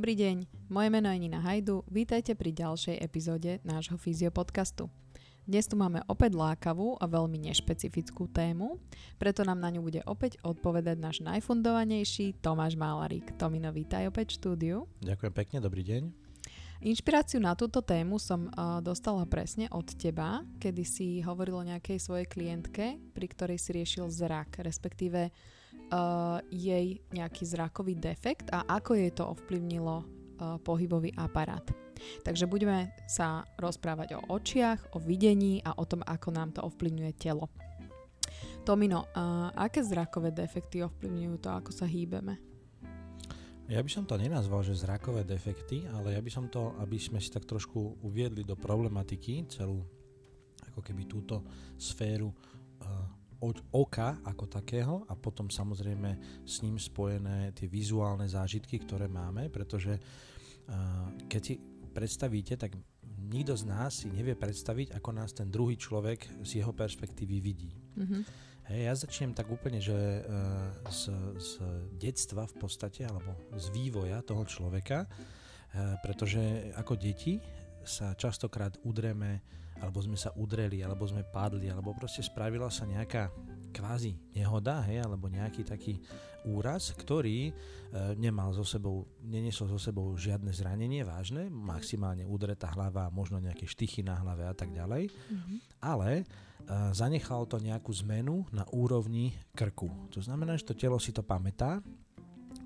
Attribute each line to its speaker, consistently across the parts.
Speaker 1: Dobrý deň, moje meno je Nina Hajdu, vítajte pri ďalšej epizóde nášho fyziopodcastu. Dnes tu máme opäť lákavú a veľmi nešpecifickú tému, preto nám na ňu bude opäť odpovedať náš najfundovanejší Tomáš Málarík. Tomino, vítaj opäť v štúdiu.
Speaker 2: Ďakujem pekne, dobrý deň.
Speaker 1: Inšpiráciu na túto tému som uh, dostala presne od teba, kedy si hovoril o nejakej svojej klientke, pri ktorej si riešil zrak, respektíve uh, jej nejaký zrakový defekt a ako jej to ovplyvnilo uh, pohybový aparát. Takže budeme sa rozprávať o očiach, o videní a o tom, ako nám to ovplyvňuje telo. Tomino, uh, aké zrakové defekty ovplyvňujú to, ako sa hýbeme?
Speaker 2: Ja by som to nenazval, že zrakové defekty, ale ja by som to, aby sme si tak trošku uviedli do problematiky celú ako keby túto sféru uh, oka ako takého a potom samozrejme s ním spojené tie vizuálne zážitky, ktoré máme, pretože keď si predstavíte, tak nikto z nás si nevie predstaviť, ako nás ten druhý človek z jeho perspektívy vidí. Mm-hmm. Hej, ja začnem tak úplne, že z, z detstva v podstate, alebo z vývoja toho človeka, pretože ako deti sa častokrát udreme alebo sme sa udreli, alebo sme padli, alebo proste spravila sa nejaká kvázi nehoda, hej, alebo nejaký taký úraz, ktorý e, nemal so sebou, neniesol so sebou žiadne zranenie vážne, maximálne udretá hlava, možno nejaké štychy na hlave a tak ďalej, mm-hmm. ale e, zanechalo to nejakú zmenu na úrovni krku. To znamená, že to telo si to pamätá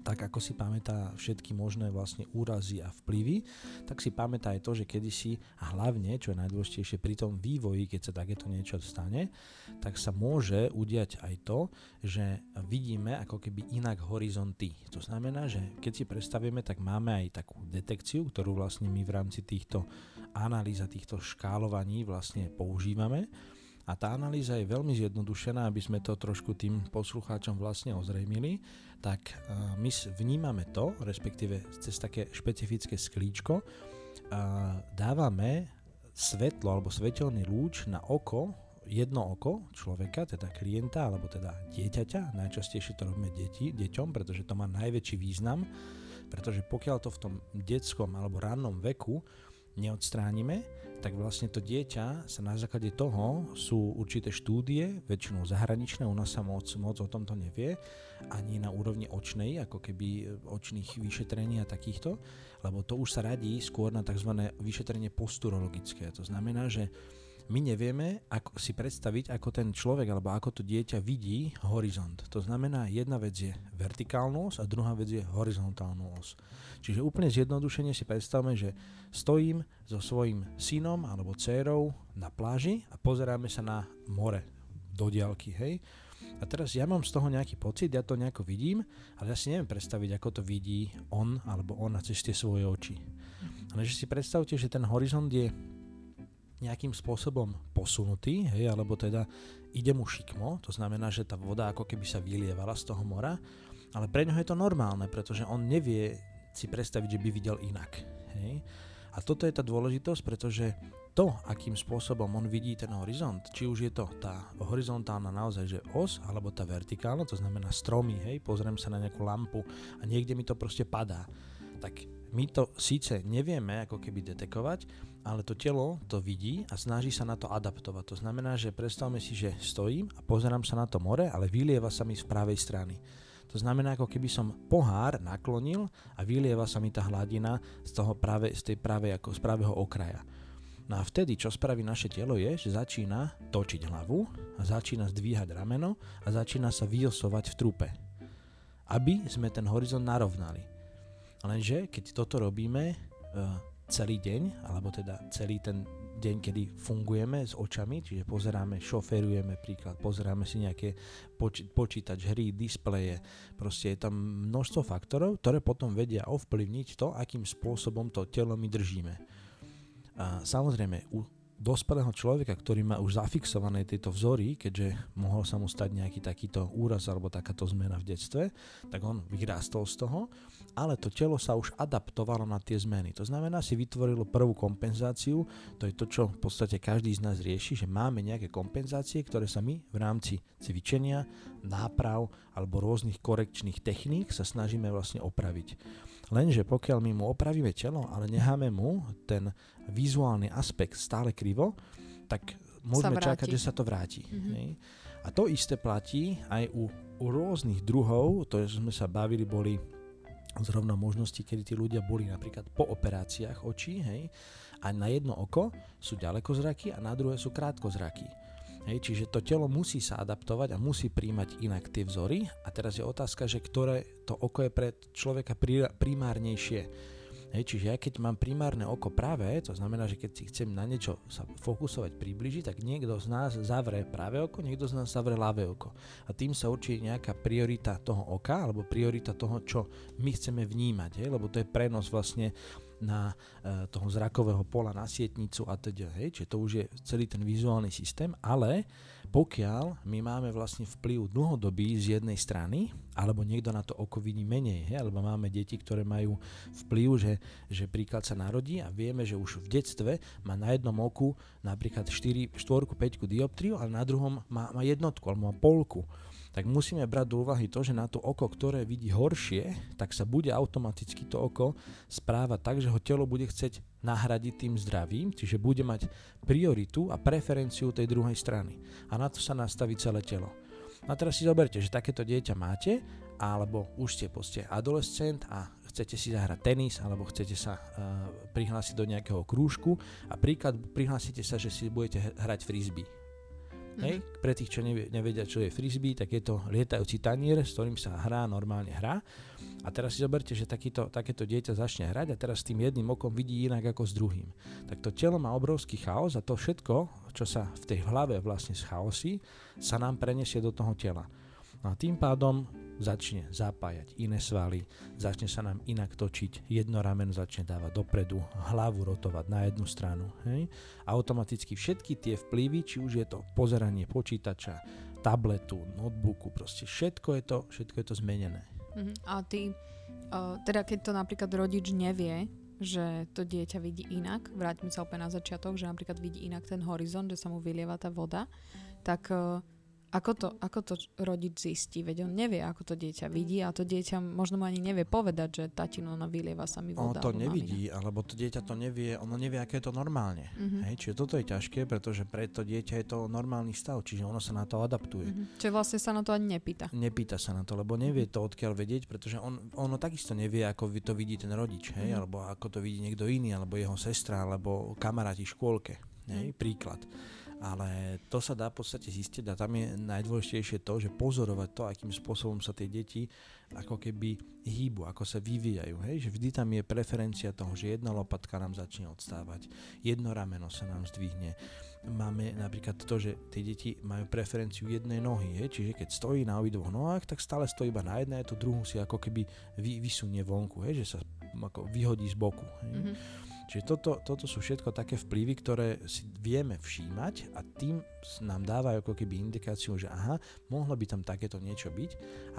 Speaker 2: tak ako si pamätá všetky možné vlastne úrazy a vplyvy, tak si pamätá aj to, že kedysi a hlavne, čo je najdôležitejšie pri tom vývoji, keď sa takéto niečo stane, tak sa môže udiať aj to, že vidíme ako keby inak horizonty. To znamená, že keď si predstavíme, tak máme aj takú detekciu, ktorú vlastne my v rámci týchto analýz a týchto škálovaní vlastne používame a tá analýza je veľmi zjednodušená, aby sme to trošku tým poslucháčom vlastne ozrejmili, tak my vnímame to, respektíve cez také špecifické sklíčko, dávame svetlo alebo svetelný lúč na oko, jedno oko človeka, teda klienta alebo teda dieťaťa, najčastejšie to robíme deti, deťom, pretože to má najväčší význam, pretože pokiaľ to v tom detskom alebo rannom veku neodstránime, tak vlastne to dieťa sa na základe toho sú určité štúdie, väčšinou zahraničné, nás sa moc, moc o tomto nevie, ani na úrovni očnej, ako keby očných vyšetrení a takýchto, lebo to už sa radí skôr na tzv. vyšetrenie posturologické. To znamená, že my nevieme ako si predstaviť, ako ten človek alebo ako to dieťa vidí horizont. To znamená, jedna vec je vertikálnu os a druhá vec je horizontálnu os. Čiže úplne zjednodušene si predstavme, že stojím so svojím synom alebo dcérou na pláži a pozeráme sa na more do diaľky, hej. A teraz ja mám z toho nejaký pocit, ja to nejako vidím, ale ja si neviem predstaviť, ako to vidí on alebo ona cez tie svoje oči. Ale že si predstavte, že ten horizont je nejakým spôsobom posunutý, hej, alebo teda ide mu šikmo, to znamená, že tá voda ako keby sa vylievala z toho mora, ale pre ňoho je to normálne, pretože on nevie si predstaviť, že by videl inak. Hej. A toto je tá dôležitosť, pretože to, akým spôsobom on vidí ten horizont, či už je to tá horizontálna naozaj, že os, alebo tá vertikálna, to znamená stromy, hej, pozriem sa na nejakú lampu a niekde mi to proste padá, tak my to síce nevieme ako keby detekovať, ale to telo to vidí a snaží sa na to adaptovať. To znamená, že predstavme si, že stojím a pozerám sa na to more, ale vylieva sa mi z pravej strany. To znamená, ako keby som pohár naklonil a vylieva sa mi tá hladina z, toho práve, z tej pravej, ako z pravého okraja. No a vtedy, čo spraví naše telo je, že začína točiť hlavu a začína zdvíhať rameno a začína sa vyosovať v trupe. Aby sme ten horizont narovnali. Lenže keď toto robíme uh, celý deň, alebo teda celý ten deň, kedy fungujeme s očami, čiže pozeráme, šoferujeme príklad, pozeráme si nejaké poč- počítač, hry, displeje, proste je tam množstvo faktorov, ktoré potom vedia ovplyvniť to, akým spôsobom to telo my držíme. A samozrejme, u dospelého človeka, ktorý má už zafixované tieto vzory, keďže mohol sa mu stať nejaký takýto úraz alebo takáto zmena v detstve, tak on vyrástol z toho, ale to telo sa už adaptovalo na tie zmeny. To znamená, si vytvorilo prvú kompenzáciu, to je to, čo v podstate každý z nás rieši, že máme nejaké kompenzácie, ktoré sa my v rámci cvičenia, náprav alebo rôznych korekčných techník sa snažíme vlastne opraviť. Lenže pokiaľ my mu opravíme telo, ale necháme mu ten vizuálny aspekt stále krivo, tak môžeme čakať, že sa to vráti. Mm-hmm. Hej? A to isté platí aj u, u rôznych druhov, to, že sme sa bavili, boli zrovna možnosti, kedy tí ľudia boli napríklad po operáciách očí, hej, a na jedno oko sú ďalekozraky a na druhé sú krátkozraky. Hej, čiže to telo musí sa adaptovať a musí príjmať inak tie vzory. A teraz je otázka, že ktoré to oko je pre človeka primárnejšie Hej, čiže ja keď mám primárne oko pravé, to znamená, že keď si chcem na niečo sa fokusovať, približiť, tak niekto z nás zavre pravé oko, niekto z nás zavre ľavé oko. A tým sa určí nejaká priorita toho oka, alebo priorita toho, čo my chceme vnímať, hej, lebo to je prenos vlastne na e, toho zrakového pola na sietnicu a teda, hej, čiže to už je celý ten vizuálny systém, ale pokiaľ my máme vlastne vplyv dlhodobý z jednej strany, alebo niekto na to oko vidí menej, he? alebo máme deti, ktoré majú vplyv, že, že príklad sa narodí a vieme, že už v detstve má na jednom oku napríklad 4, 4 5 dioptriu, ale na druhom má, má jednotku alebo má polku tak musíme brať do úvahy to, že na to oko, ktoré vidí horšie, tak sa bude automaticky to oko správať tak, že ho telo bude chceť nahradiť tým zdravým, čiže bude mať prioritu a preferenciu tej druhej strany. A na to sa nastaví celé telo. No a teraz si zoberte, že takéto dieťa máte, alebo už ste poste adolescent a chcete si zahrať tenis, alebo chcete sa uh, prihlásiť do nejakého krúžku a príklad prihlásite sa, že si budete hrať frisbee Hej? Mhm. Pre tých, čo nevedia, čo je frisbee, tak je to lietajúci tanier, s ktorým sa hrá, normálne hrá. A teraz si zoberte, že takýto, takéto dieťa začne hrať a teraz s tým jedným okom vidí inak ako s druhým. Tak to telo má obrovský chaos a to všetko, čo sa v tej hlave vlastne schaosí, sa nám prenesie do toho tela. No a tým pádom začne zapájať iné svaly, začne sa nám inak točiť, jedno rameno začne dávať dopredu, hlavu rotovať na jednu stranu. Hej? Automaticky všetky tie vplyvy, či už je to pozeranie počítača, tabletu, notebooku, proste všetko je to, všetko je to zmenené.
Speaker 1: Uh-huh. A ty, teda keď to napríklad rodič nevie, že to dieťa vidí inak, vráťme sa opäť na začiatok, že napríklad vidí inak ten horizont, že sa mu vylieva tá voda, tak uh, ako to, ako to rodič zistí? Veď on nevie, ako to dieťa vidí a to dieťa možno mu ani nevie povedať, že tatino na vylieva sa mi voda.
Speaker 2: Ono to nevidí, mamina. alebo to dieťa to nevie, ono nevie, aké je to normálne. Uh-huh. Hej, čiže toto je ťažké, pretože pre to dieťa je to normálny stav, čiže ono sa na to adaptuje. Uh-huh.
Speaker 1: Čiže vlastne sa na to ani nepýta.
Speaker 2: Nepýta sa na to, lebo nevie to odkiaľ vedieť, pretože on, ono takisto nevie, ako to vidí ten rodič, hej, uh-huh. alebo ako to vidí niekto iný, alebo jeho sestra, alebo kamaráti v škôlke. Hej, príklad ale to sa dá v podstate zistiť a tam je najdôležitejšie to, že pozorovať to, akým spôsobom sa tie deti ako keby hýbu, ako sa vyvíjajú. Hej? Že vždy tam je preferencia toho, že jedna lopatka nám začne odstávať, jedno rameno sa nám zdvihne. Máme napríklad to, že tie deti majú preferenciu jednej nohy, hej? čiže keď stojí na obidvoch nohách, tak stále stojí iba na jednej, a tú druhú si ako keby vy, vysunie vonku, hej? že sa ako vyhodí z boku. Hej? Mm-hmm Čiže toto, toto sú všetko také vplyvy, ktoré si vieme všímať a tým nám dávajú ako keby indikáciu, že aha, mohlo by tam takéto niečo byť,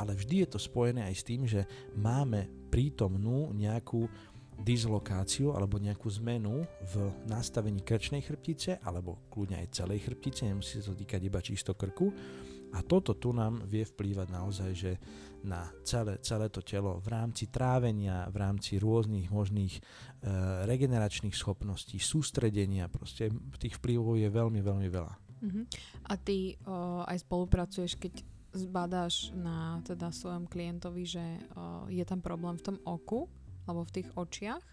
Speaker 2: ale vždy je to spojené aj s tým, že máme prítomnú nejakú dislokáciu alebo nejakú zmenu v nastavení krčnej chrbtice alebo kľudne aj celej chrbtice, nemusí sa to týkať iba čisto krku a toto tu nám vie vplývať naozaj, že na celé, celé to telo v rámci trávenia, v rámci rôznych možných e, regeneračných schopností, sústredenia, proste tých vplyvov je veľmi, veľmi veľa.
Speaker 1: Uh-huh. A ty o, aj spolupracuješ, keď zbadáš na teda svojom klientovi, že o, je tam problém v tom oku alebo v tých očiach.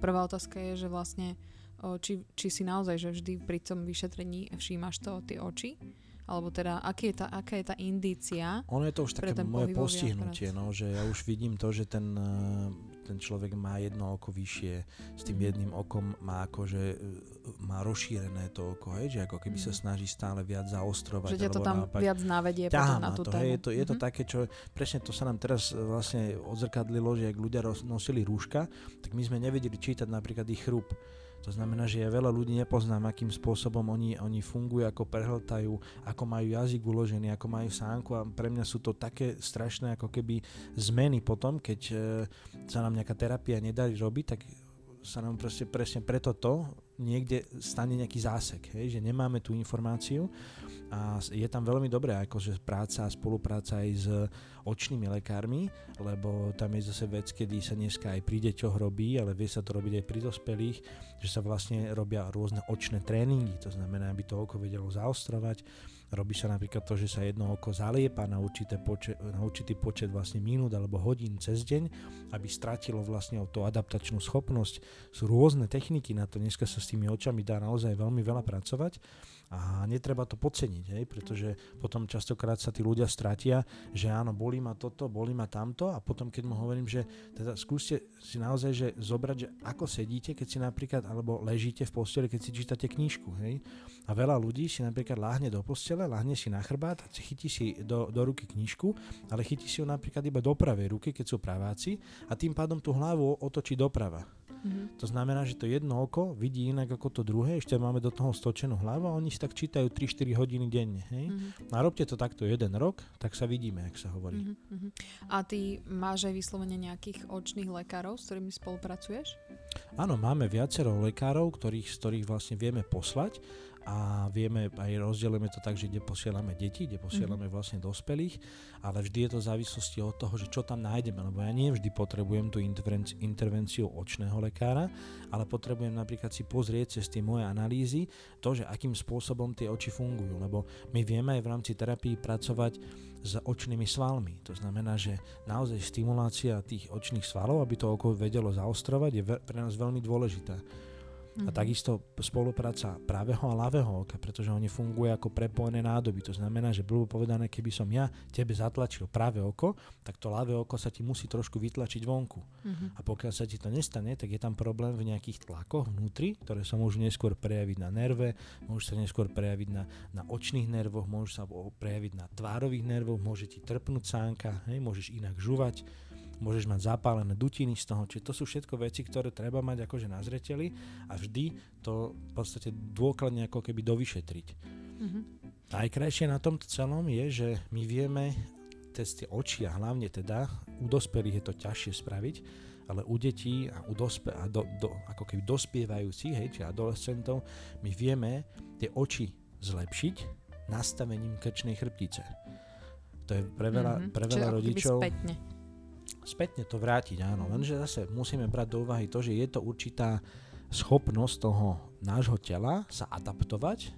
Speaker 1: Prvá otázka je, že vlastne o, či, či si naozaj, že vždy pri tom vyšetrení všímaš to tie oči alebo teda aký je tá, aká je tá indícia.
Speaker 2: Ono je to už také moje postihnutie, no, že ja už vidím to, že ten, eh, ten človek má jedno oko vyššie, s tým mm. jedným okom má akože má rozšírené to oko, hej, že ako keby mm. sa snaží stále viac zaostrovať.
Speaker 1: Že ťa to tam naopak, viac navedie
Speaker 2: potom
Speaker 1: na tú
Speaker 2: to, Hej, je to, je to mm-hmm. také, čo presne to sa nám teraz vlastne odzrkadlilo, že ak ľudia nosili rúška, tak my sme nevedeli čítať napríklad ich chrup to znamená, že ja veľa ľudí nepoznám, akým spôsobom oni, oni fungujú, ako prehltajú, ako majú jazyk uložený, ako majú sánku a pre mňa sú to také strašné ako keby zmeny potom, keď e, sa nám nejaká terapia nedarí robiť, tak sa nám proste presne preto to niekde stane nejaký zásek, hej, že nemáme tú informáciu a je tam veľmi dobré akože práca a spolupráca aj s očnými lekármi, lebo tam je zase vec, kedy sa dneska aj pri deťoch robí, ale vie sa to robiť aj pri dospelých, že sa vlastne robia rôzne očné tréningy, to znamená, aby to oko vedelo zaostrovať, Robí sa napríklad to, že sa jedno oko zaliepa na, určité počet, na určitý počet vlastne minút alebo hodín cez deň, aby stratilo vlastne tú adaptačnú schopnosť. Sú rôzne techniky na to, dneska sa s tými očami dá naozaj veľmi veľa pracovať a netreba to podceniť, hej, pretože potom častokrát sa tí ľudia stratia, že áno, bolí ma toto, bolí ma tamto a potom keď mu hovorím, že teda skúste si naozaj že zobrať, že ako sedíte, keď si napríklad, alebo ležíte v posteli, keď si čítate knižku, hej. A veľa ľudí si napríklad láhne do postele, láhne si na chrbát a chytí si do, do ruky knižku, ale chytí si ju napríklad iba do pravej ruky, keď sú praváci a tým pádom tú hlavu otočí doprava. Mm-hmm. To znamená, že to jedno oko vidí inak ako to druhé, ešte máme do toho stočenú hlavu a oni si tak čítajú 3-4 hodiny denne. Hej? Mm-hmm. A robte to takto jeden rok, tak sa vidíme, ak sa hovorí. Mm-hmm.
Speaker 1: A ty máš aj vyslovene nejakých očných lekárov, s ktorými spolupracuješ?
Speaker 2: Áno, máme viacero lekárov, ktorých, z ktorých vlastne vieme poslať a vieme, aj rozdielujeme to tak, že kde posielame deti, kde posielame mm-hmm. vlastne dospelých, ale vždy je to v závislosti od toho, že čo tam nájdeme, lebo ja nie vždy potrebujem tú intervenci- intervenciu očného lekára, ale potrebujem napríklad si pozrieť cez tie moje analýzy to, že akým spôsobom tie oči fungujú, lebo my vieme aj v rámci terapii pracovať s očnými svalmi. To znamená, že naozaj stimulácia tých očných svalov, aby to oko vedelo zaostrovať, je pre nás veľmi dôležitá. Mm-hmm. A mhm. takisto spolupráca pravého a ľavého oka, pretože oni fungujú ako prepojené nádoby. To znamená, že bolo povedané, keby som ja tebe zatlačil práve oko, tak to ľavé oko sa ti musí trošku vytlačiť vonku. Mm-hmm. A pokiaľ sa ti to nestane, tak je tam problém v nejakých tlakoch vnútri, ktoré sa môžu neskôr prejaviť na nerve, môžu sa neskôr prejaviť na, na očných nervoch, môžu sa prejaviť na tvárových nervoch, môže ti trpnúť sánka, hej, môžeš inak žuvať môžeš mať zapálené dutiny z toho, čiže to sú všetko veci, ktoré treba mať akože na zreteli a vždy to v podstate dôkladne ako keby dovyšetriť. Mm-hmm. Najkrajšie na tomto celom je, že my vieme cez tie oči a hlavne teda u dospelých je to ťažšie spraviť, ale u detí a u dospe, a do, do, ako keby dospievajúcich, hej, či adolescentov, my vieme tie oči zlepšiť nastavením krčnej chrbtice. To je pre veľa, mm-hmm. pre veľa rodičov...
Speaker 1: Spätne
Speaker 2: spätne to vrátiť, áno. Lenže zase musíme brať do úvahy to, že je to určitá schopnosť toho nášho tela sa adaptovať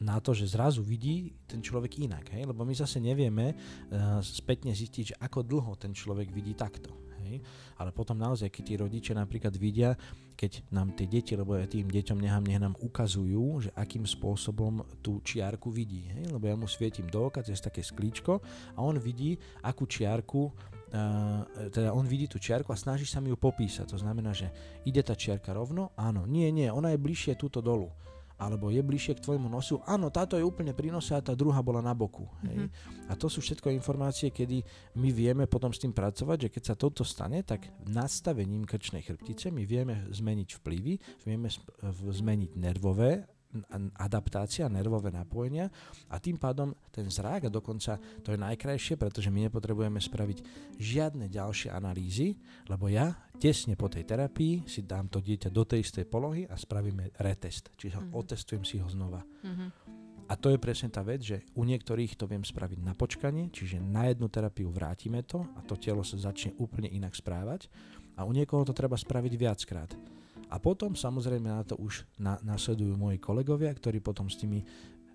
Speaker 2: na to, že zrazu vidí ten človek inak. Hej? Lebo my zase nevieme uh, spätne zistiť, že ako dlho ten človek vidí takto. Hej? Ale potom naozaj, keď tí rodičia napríklad vidia, keď nám tie deti, lebo ja tým deťom nechám, nech nám ukazujú, že akým spôsobom tú čiarku vidí. Hej? Lebo ja mu svietim do oka cez také sklíčko a on vidí, akú čiarku teda on vidí tú čiarku a snaží sa mi ju popísať. To znamená, že ide tá čiarka rovno? Áno. Nie, nie, ona je bližšie túto dolu. Alebo je bližšie k tvojmu nosu? Áno, táto je úplne pri nose a tá druhá bola na boku. Hej? Mm-hmm. A to sú všetko informácie, kedy my vieme potom s tým pracovať, že keď sa toto stane, tak nastavením krčnej chrbtice my vieme zmeniť vplyvy, vieme zmeniť nervové adaptácia, nervové napojenia a tým pádom ten zrak a dokonca to je najkrajšie, pretože my nepotrebujeme spraviť žiadne ďalšie analýzy, lebo ja tesne po tej terapii si dám to dieťa do tej istej polohy a spravíme retest, čiže mm-hmm. otestujem si ho znova. Mm-hmm. A to je presne tá vec, že u niektorých to viem spraviť na počkanie, čiže na jednu terapiu vrátime to a to telo sa začne úplne inak správať a u niekoho to treba spraviť viackrát. A potom samozrejme na to už na, nasledujú moji kolegovia, ktorí potom s tými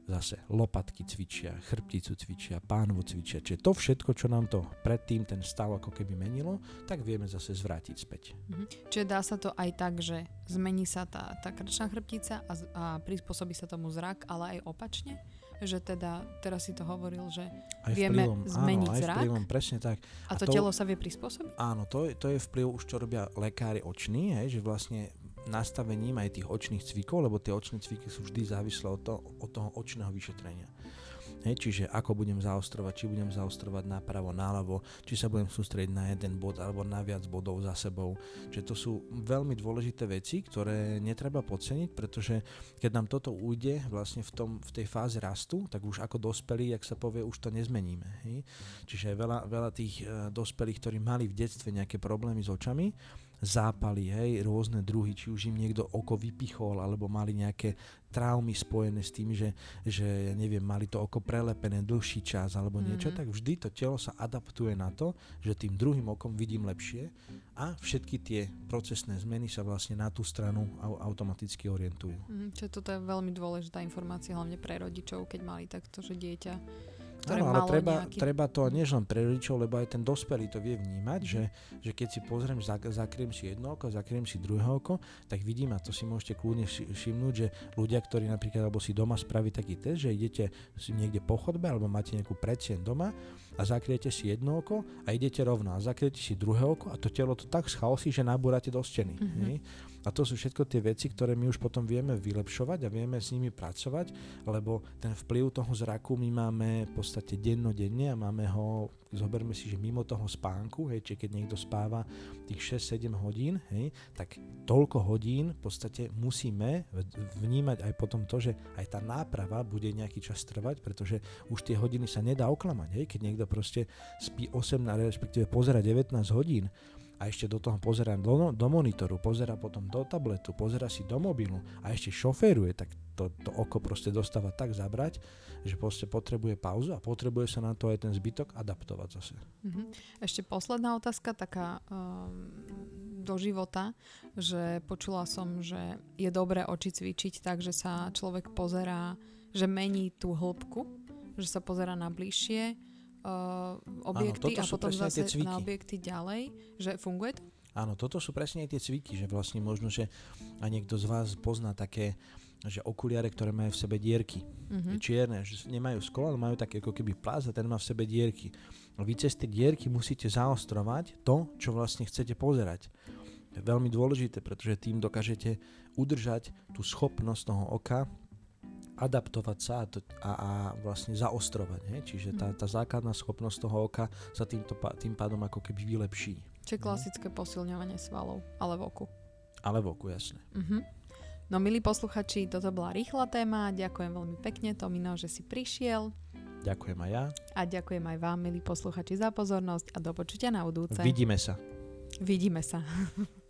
Speaker 2: zase lopatky cvičia, chrbticu cvičia, pánvu cvičia. Čiže to všetko, čo nám to predtým ten stav ako keby menilo, tak vieme zase zvrátiť späť.
Speaker 1: Mhm. Čiže dá sa to aj tak, že zmení sa tá, tá krčná chrbtica a, a prispôsobí sa tomu zrak, ale aj opačne? Že teda, teraz si to hovoril, že aj vieme vplyvom, zmeniť áno, aj zrak.
Speaker 2: Vplyvom, presne tak.
Speaker 1: A, a to, to telo sa vie prispôsobiť?
Speaker 2: Áno, to, to je vplyv už, čo robia lekári oční, hej, že vlastne nastavením aj tých očných cvikov, lebo tie očné cviky sú vždy závislé od, to, od toho očného vyšetrenia. Hej, čiže ako budem zaostrovať, či budem zaostrovať napravo, náľavo, či sa budem sústrediť na jeden bod alebo na viac bodov za sebou. Čiže to sú veľmi dôležité veci, ktoré netreba podceniť, pretože keď nám toto ujde vlastne v, tom, v tej fáze rastu, tak už ako dospelí, ak sa povie, už to nezmeníme. Hej. Čiže veľa, veľa tých uh, dospelých, ktorí mali v detstve nejaké problémy s očami, zápaly, hej, rôzne druhy, či už im niekto oko vypichol, alebo mali nejaké traumy spojené s tým, že, že ja neviem, mali to oko prelepené dlhší čas alebo niečo, mm-hmm. tak vždy to telo sa adaptuje na to, že tým druhým okom vidím lepšie a všetky tie procesné zmeny sa vlastne na tú stranu automaticky orientujú.
Speaker 1: Mm, čo toto je veľmi dôležitá informácia, hlavne pre rodičov, keď mali takto, že dieťa
Speaker 2: ktoré Áno, ale malo treba, nejaký... treba to nie len pre rodičov, lebo aj ten dospelý to vie vnímať, mm. že, že keď si pozriem, zak, zakriem si jedno oko, zakriem si druhé oko, tak vidím, a to si môžete kľudne všimnúť, že ľudia, ktorí napríklad, alebo si doma spraví taký test, že idete si niekde po chodbe, alebo máte nejakú predsien doma a zakriete si jedno oko a idete rovno a zakriete si druhé oko a to telo to tak schaosí, že nabúrate do steny. Mm-hmm. A to sú všetko tie veci, ktoré my už potom vieme vylepšovať a vieme s nimi pracovať, lebo ten vplyv toho zraku my máme v podstate dennodenne a máme ho, zoberme si, že mimo toho spánku, hej, či keď niekto spáva tých 6-7 hodín, hej, tak toľko hodín v podstate musíme vnímať aj potom to, že aj tá náprava bude nejaký čas trvať, pretože už tie hodiny sa nedá oklamať. Hej, keď niekto proste spí 8, respektíve pozera 19 hodín, a ešte do toho pozera do, do monitoru, pozera potom do tabletu, pozera si do mobilu a ešte šoféruje, tak to, to oko proste dostáva tak zabrať, že proste potrebuje pauzu a potrebuje sa na to aj ten zbytok adaptovať zase.
Speaker 1: Mm-hmm. Ešte posledná otázka, taká um, do života, že počula som, že je dobré oči cvičiť tak, že sa človek pozerá, že mení tú hĺbku, že sa pozera na bližšie, uh, objekty Áno, a potom zase na objekty ďalej, že funguje to?
Speaker 2: Áno, toto sú presne aj tie cviky, že vlastne možno, že a niekto z vás pozná také, že okuliare, ktoré majú v sebe dierky. Mm-hmm. Čierne, že nemajú sklo, ale majú také ako keby plás a ten má v sebe dierky. A vy cez tie dierky musíte zaostrovať to, čo vlastne chcete pozerať. To je veľmi dôležité, pretože tým dokážete udržať tú schopnosť toho oka adaptovať sa a, a, a vlastne zaostrovať. He? Čiže tá, tá základná schopnosť toho oka sa týmto, tým pádom ako keby vylepší.
Speaker 1: Čiže klasické posilňovanie svalov, ale v oku.
Speaker 2: Ale v oku, jasne.
Speaker 1: Uh-huh. No milí posluchači, toto bola rýchla téma. Ďakujem veľmi pekne, Tomino, že si prišiel.
Speaker 2: Ďakujem aj ja.
Speaker 1: A ďakujem aj vám, milí posluchači, za pozornosť a do počutia na budúce.
Speaker 2: Vidíme sa.
Speaker 1: Vidíme sa.